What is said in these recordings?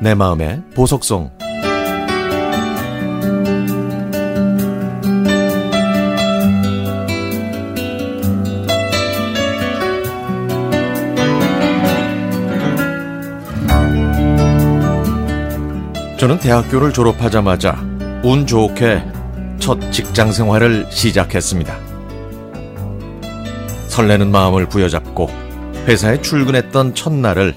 내 마음의 보석성 저는 대학교를 졸업하자마자 운 좋게 첫 직장 생활을 시작했습니다. 설레는 마음을 부여잡고 회사에 출근했던 첫날을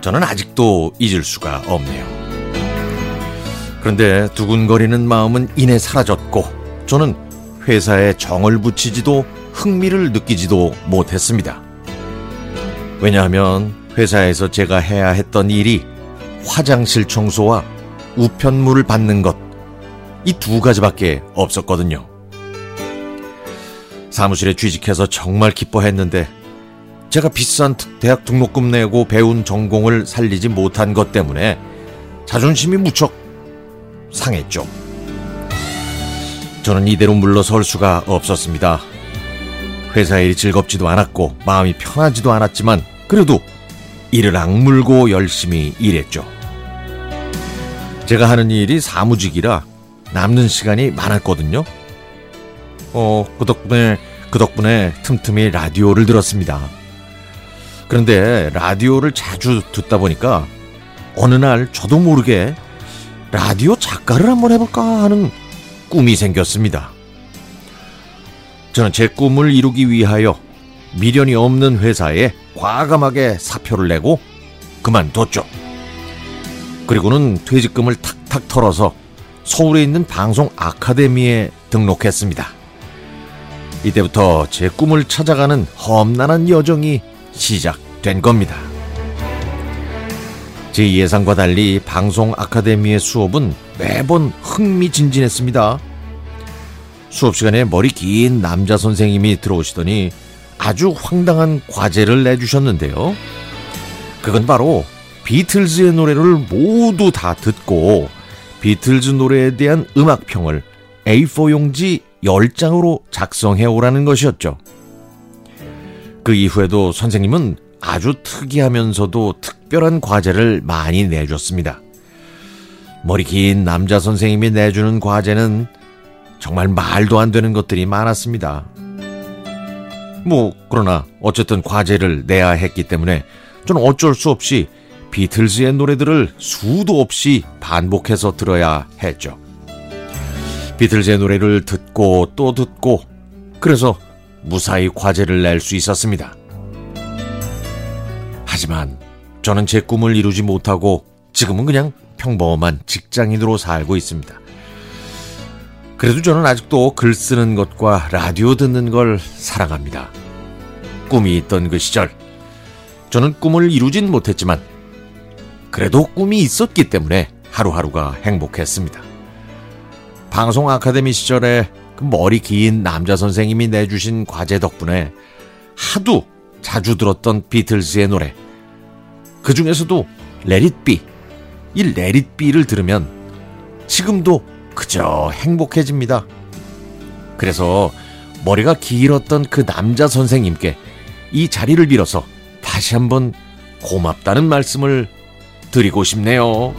저는 아직도 잊을 수가 없네요. 그런데 두근거리는 마음은 이내 사라졌고 저는 회사에 정을 붙이지도 흥미를 느끼지도 못했습니다. 왜냐하면 회사에서 제가 해야 했던 일이 화장실 청소와 우편물을 받는 것, 이 두 가지밖에 없었거든요. 사무실에 취직해서 정말 기뻐했는데 제가 비싼 대학 등록금 내고 배운 전공을 살리지 못한 것 때문에 자존심이 무척 상했죠. 저는 이대로 물러설 수가 없었습니다. 회사 일이 즐겁지도 않았고 마음이 편하지도 않았지만 그래도 이를 악물고 열심히 일했죠. 제가 하는 일이 사무직이라 남는 시간이 많았거든요. 어, 그 덕분에, 그 덕분에 틈틈이 라디오를 들었습니다. 그런데 라디오를 자주 듣다 보니까 어느 날 저도 모르게 라디오 작가를 한번 해볼까 하는 꿈이 생겼습니다. 저는 제 꿈을 이루기 위하여 미련이 없는 회사에 과감하게 사표를 내고 그만뒀죠. 그리고는 퇴직금을 탁탁 털어서 서울에 있는 방송 아카데미에 등록했습니다. 이때부터 제 꿈을 찾아가는 험난한 여정이 시작된 겁니다. 제 예상과 달리 방송 아카데미의 수업은 매번 흥미진진했습니다. 수업 시간에 머리 긴 남자 선생님이 들어오시더니 아주 황당한 과제를 내주셨는데요. 그건 바로 비틀즈의 노래를 모두 다 듣고 비틀즈 노래에 대한 음악평을 A4 용지 10장으로 작성해 오라는 것이었죠. 그 이후에도 선생님은 아주 특이하면서도 특별한 과제를 많이 내줬습니다. 머리 긴 남자 선생님이 내주는 과제는 정말 말도 안 되는 것들이 많았습니다. 뭐, 그러나 어쨌든 과제를 내야 했기 때문에 저는 어쩔 수 없이 비틀즈의 노래들을 수도 없이 반복해서 들어야 했죠. 비틀즈의 노래를 듣고 또 듣고 그래서 무사히 과제를 낼 수 있었습니다. 하지만 저는 제 꿈을 이루지 못하고 지금은 그냥 평범한 직장인으로 살고 있습니다. 그래도 저는 아직도 글 쓰는 것과 라디오 듣는 걸 사랑합니다. 꿈이 있던 그 시절. 저는 꿈을 이루진 못했지만 그래도 꿈이 있었기 때문에 하루하루가 행복했습니다. 방송 아카데미 시절에 그 머리 긴 남자 선생님이 내주신 과제 덕분에 하도 자주 들었던 비틀즈의 노래. 그 중에서도 레릿비, 이 레릿비를 들으면 지금도 그저 행복해집니다. 그래서 머리가 길었던 그 남자 선생님께 이 자리를 빌어서 다시 한번 고맙다는 말씀을 드리고 싶네요.